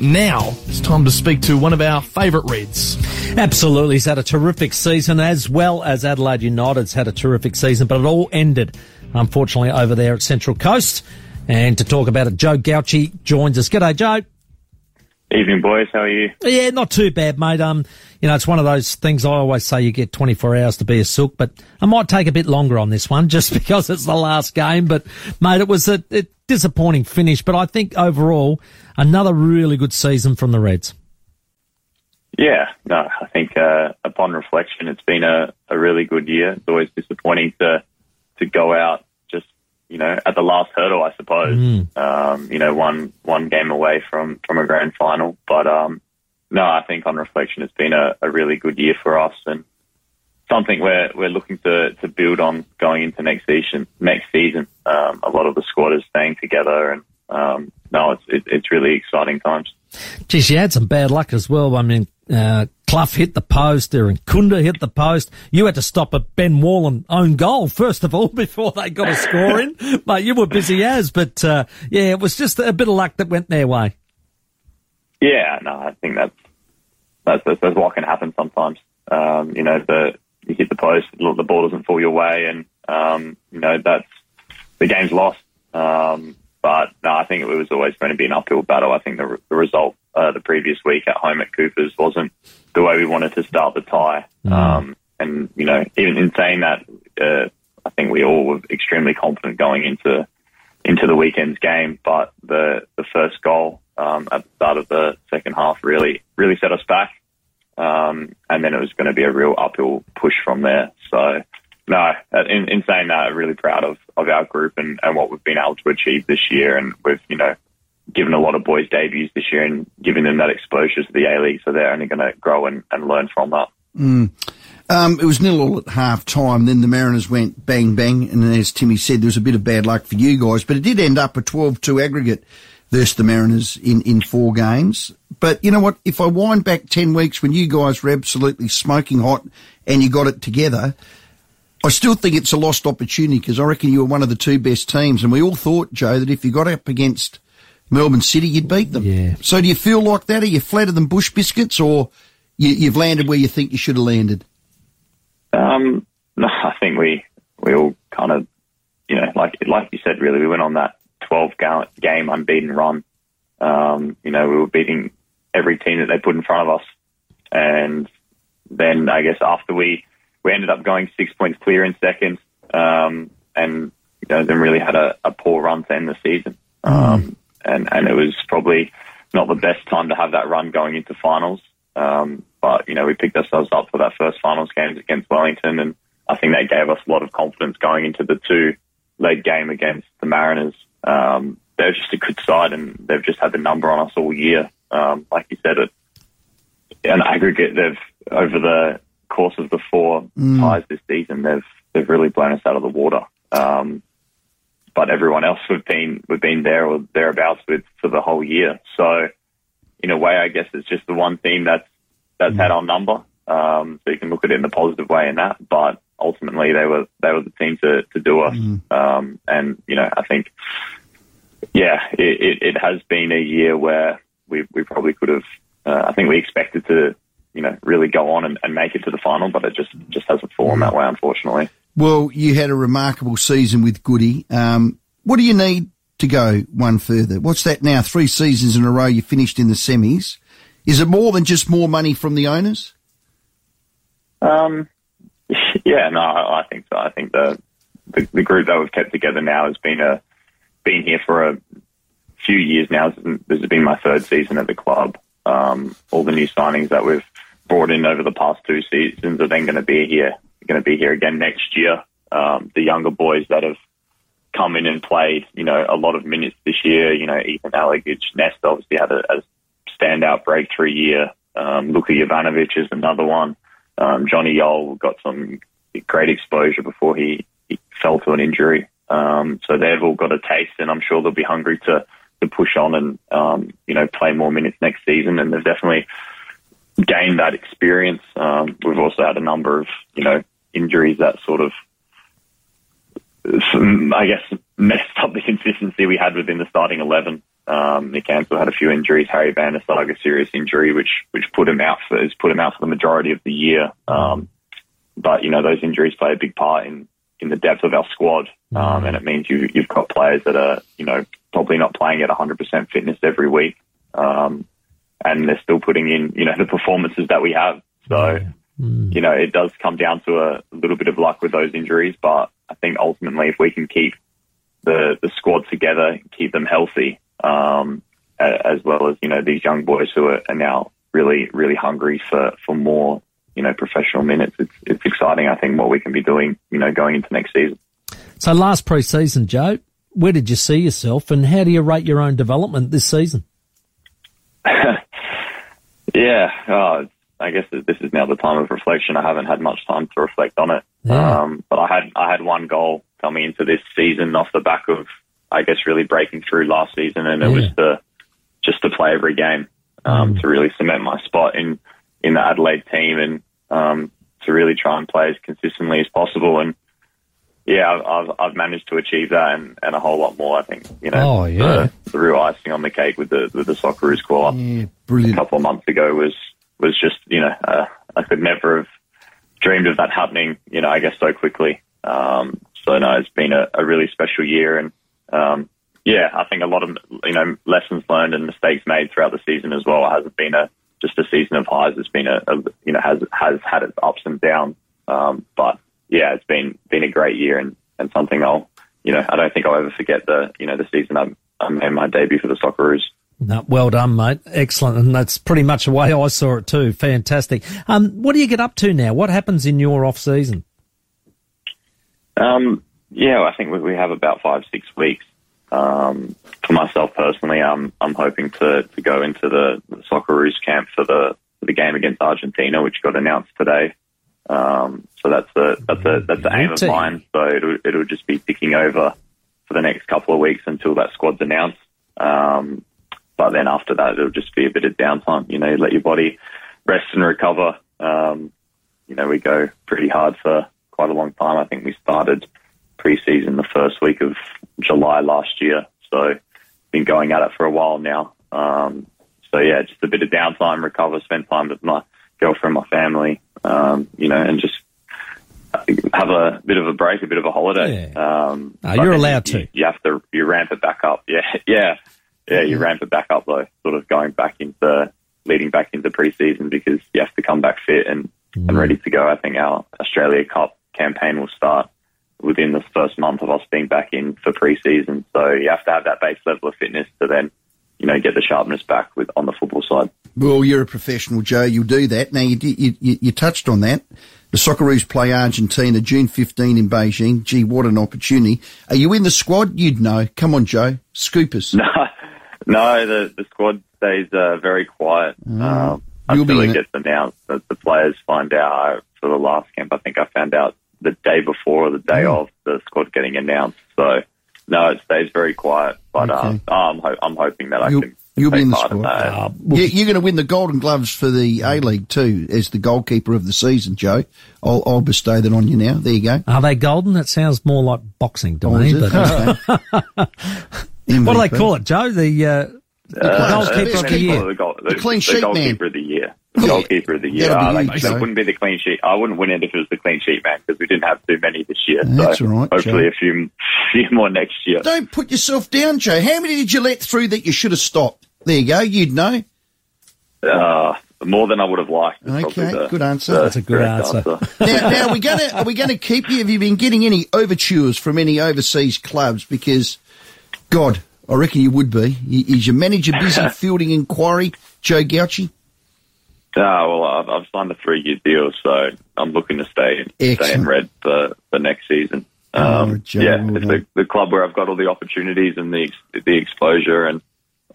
Now it's time to speak to one of our favourite Reds. Absolutely, he's had a terrific season as well as Adelaide United's had a terrific season, but it all ended, unfortunately, over there at Central Coast. And to talk about it, Joe Gauci joins us. G'day, Joe. Evening, boys. How are you? Yeah, not too bad, mate. Um, you know, it's one of those things I always say you get 24 hours to be a sook, but I might take a bit longer on this one just because it's the last game. But, mate, it was a, a disappointing finish, but I think overall, another really good season from the Reds. Yeah, no, I think uh, upon reflection, it's been a, a really good year. It's always disappointing to to go out you know, at the last hurdle, I suppose. Mm. Um, you know, one one game away from from a grand final, but um, no, I think on reflection, it's been a, a really good year for us and something we're we're looking to to build on going into next season. Next season, um, a lot of the squad is staying together, and um, no, it's it, it's really exciting times. Geez, you had some bad luck as well. I mean, uh, Clough hit the post and Kunda hit the post. You had to stop a Ben Warland own goal, first of all, before they got a score in. But you were busy as, but, uh, yeah, it was just a bit of luck that went their way. Yeah, no, I think that's, that's, that's, that's what can happen sometimes. Um, you know, the, you hit the post, the ball doesn't fall your way and, um, you know, that's, the game's lost. Um, but no, I think it was always going to be an uphill battle. I think the, the result uh, the previous week at home at Coopers wasn't the way we wanted to start the tie. Mm. Um, and you know, even in saying that, uh, I think we all were extremely confident going into into the weekend's game. But the the first goal um, at the start of the second half really really set us back. Um, and then it was going to be a real uphill push from there. So no, in, in saying that, I'm really proud of, of our group and, and what we've been able to achieve this year. And we've, you know, given a lot of boys debuts this year and giving them that exposure to the A League. So they're only going to grow and, and learn from that. Mm. Um, it was nil all at half time. Then the Mariners went bang bang. And as Timmy said, there was a bit of bad luck for you guys, but it did end up a 12 2 aggregate versus the Mariners in, in four games. But you know what? If I wind back 10 weeks when you guys were absolutely smoking hot and you got it together, I still think it's a lost opportunity because I reckon you were one of the two best teams, and we all thought, Joe, that if you got up against Melbourne City, you'd beat them. Yeah. So do you feel like that? Are you flatter than bush biscuits, or you, have landed where you think you should have landed? Um, no, I think we we all kind of, you know, like like you said, really, we went on that 12 game unbeaten run. Um, you know, we were beating every team that they put in front of us, and then I guess after we we ended up going six points clear in second, um, and you know, then really had a, a, poor run to end the season. Um, and and it was probably not the best time to have that run going into finals. Um, but you know, we picked ourselves up for that first finals games against Wellington, and I think that gave us a lot of confidence going into the two leg game against the Mariners. Um, they're just a good side, and they've just had the number on us all year. Um, like you said, it, an aggregate, they've over the course of the four mm. ties this season, they've they've really blown us out of the water. Um, but everyone else we've been we've been there or thereabouts with for the whole year. So in a way, I guess it's just the one team that's that's mm. had our number. Um, so you can look at it in the positive way in that. But ultimately, they were they were the team to to do us. Mm. Um, and you know, I think yeah, it, it, it has been a year where we we probably could have. Uh, I think we expected to you know, really go on and, and make it to the final, but it just, just hasn't fallen that way, unfortunately. Well, you had a remarkable season with Goody. Um, what do you need to go one further? What's that now? Three seasons in a row you finished in the semis. Is it more than just more money from the owners? Um, yeah, no, I think so. I think the, the, the group that we've kept together now has been a been here for a few years now. This has been my third season at the club. Um, all the new signings that we've brought in over the past two seasons are then going to be here, going to be here again next year. Um, the younger boys that have come in and played, you know, a lot of minutes this year. You know, Ethan Alagich, Nest obviously had a, a standout breakthrough year. Um, Luka Jovanovic is another one. Um, Johnny Yull got some great exposure before he, he fell to an injury. Um, so they've all got a taste, and I'm sure they'll be hungry to to push on and um, you know play more minutes next season. And they've definitely gained that experience. Um, we've also had a number of, you know, injuries that sort of, some, I guess, messed up the consistency we had within the starting 11. Um, Nick Ansell had a few injuries. Harry Van der Saag, a serious injury, which which put him out for has put him out for the majority of the year. Um, but you know those injuries play a big part in in the depth of our squad, um, and it means you you've got players that are you know probably not playing at 100% fitness every week, um, and they're still putting in you know the performances that we have. So you know it does come down to a little bit of luck with those injuries, but I think ultimately if we can keep the the squad together, keep them healthy, um, as well as you know these young boys who are, are now really really hungry for for more you know professional minutes. It's it's exciting. I think what we can be doing you know going into next season. So last pre-season, Joe, where did you see yourself and how do you rate your own development this season? Yeah, oh, it's- I guess that this is now the time of reflection. I haven't had much time to reflect on it, Yeah. um, but I had I had one goal coming into this season off the back of I guess really breaking through last season, and it was to just to play every game um, to really cement my spot in in the Adelaide team and um, to really try and play as consistently as possible. And yeah, I've, I've, I've managed to achieve that and, and a whole lot more. I think you know, Oh, yeah. the, the real icing on the cake with the with the Socceroos call up Yeah, a couple of months ago was was just you know uh, I could never have dreamed of that happening you know I guess so quickly. Um, so no, it's been a, a really special year and um, yeah, I think a lot of you know lessons learned and mistakes made throughout the season as well. It hasn't been a just a season of highs. It's been a, a you know has has had its ups and downs. Um, but yeah, it's been been a great year and, and something I'll you know I don't think I'll ever forget the you know the season I, I made my debut for the Socceroos. No, well done, mate. Excellent. And that's pretty much the way I saw it too. Fantastic. Um, what do you get up to now? What happens in your off season? Um, yeah, I think we, we have about five, six weeks. Um, for myself personally, I'm I'm hoping to, to go into the, the Socceroos camp for the for the game against Argentina, which got announced today. Um, so that's the that's a that's the aim of mine. So it'll it'll just be picking over for the next couple of weeks until that squad's announced. Um, but then after that, it'll just be a bit of downtime. You know, let your body rest and recover. Um, you know, we go pretty hard for quite a long time. I think we started preseason the first week of July last year. So been going at it for a while now. Um, so yeah, just a bit of downtime, recover, spend time with my girlfriend, my family, um, you know, and just have a bit of a break, a bit of a holiday. Um, No, you're allowed you, to. You have to, you ramp it back up. Yeah, yeah, yeah, you mm-hmm. ramp it back up though, sort of going back into, leading back into preseason because you have to come back fit and, and mm-hmm. ready to go. I think our Australia Cup campaign will start within the first month of us being back in for preseason. So you have to have that base level of fitness to then, you know, get the sharpness back with on the football side. Well, you're a professional, Joe. You'll do that. Now, you, you, you, you touched on that. The Socceroos play Argentina June 15 in Beijing. Gee, what an opportunity. Are you in the squad? You'd know. Come on, Joe. Scoop us. No, no, the the squad stays uh, very quiet um, You'll be until in it it. gets announced. That the players find out for the last camp. I think I found out the day before or the day Mm. of the squad getting announced. So no, it stays very quiet. But Okay. uh, I'm ho- I'm hoping that I You'll- can. you'll be take in the part squad. that. Uh, You, you're going to win the Golden Gloves for the A League too, as the goalkeeper of the season, Joe. I'll, I'll bestow that on you now. There you go. Are they golden? It sounds more like boxing to Oh, me. But Okay. what do they call it, Joe? The, uh, Uh, goalkeeper of the year. The, goal, the, The clean the sheet man. goalkeeper of the year. The goalkeeper of the year. That'll Uh, like, Joe. it wouldn't be the clean sheet. I wouldn't win it if it was the clean sheet man because we didn't have too many this year. That's so all right, hopefully Joe. a few few more next year. Don't put yourself down, Joe. How many did you let through that you should have stopped? There you go. You'd know. Uh, more than I would have liked. is Okay, the- good answer. the That's a good correct answer. Now, now are we going to are we going to keep you? Have you been getting any overtures from any overseas clubs? Because, God, I reckon you would be. Is your manager busy fielding inquiry, Joe Gauci? Ah, well, I've, I've signed a three-year deal, so I'm looking to stay stay in red for, for next season. Oh, Um, Joe, yeah, well it's the, the club where I've got all the opportunities and the the exposure, and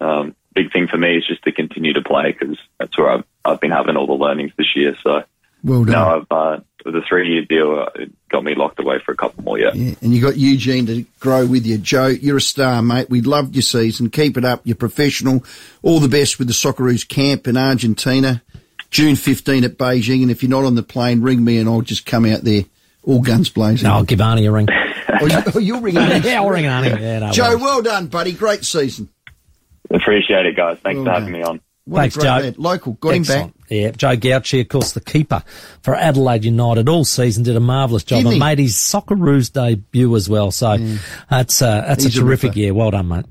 um, big thing for me is just to continue to play because that's where I've I've been having all the learnings this year. So Well done. no, I've uh, with a three-year deal, uh, got me locked away for a couple more years. Yeah, and you got Eugene to grow with you. Joe, you're a star, mate. We loved your season. Keep it up. You're professional. All the best with the Socceroos camp in Argentina, June 15 at Beijing. And if you're not on the plane, ring me and I'll just come out there, all guns blazing. no, I'll give Arnie a ring. Oh, you, oh, you'll ring me. yeah, I'll ring Arnie. Yeah, no Joe, worries. well done, buddy. Great season. Appreciate it, guys. Thanks Well for having done. me on. What Thanks, a great Joe. lad. Local, got him back. Yeah, Joe Gauci, of course, the keeper for Adelaide United all season, did a marvellous job and he? made his Socceroos debut as well. So that's uh, that's He's a a terrific ripper. year. Well done, mate.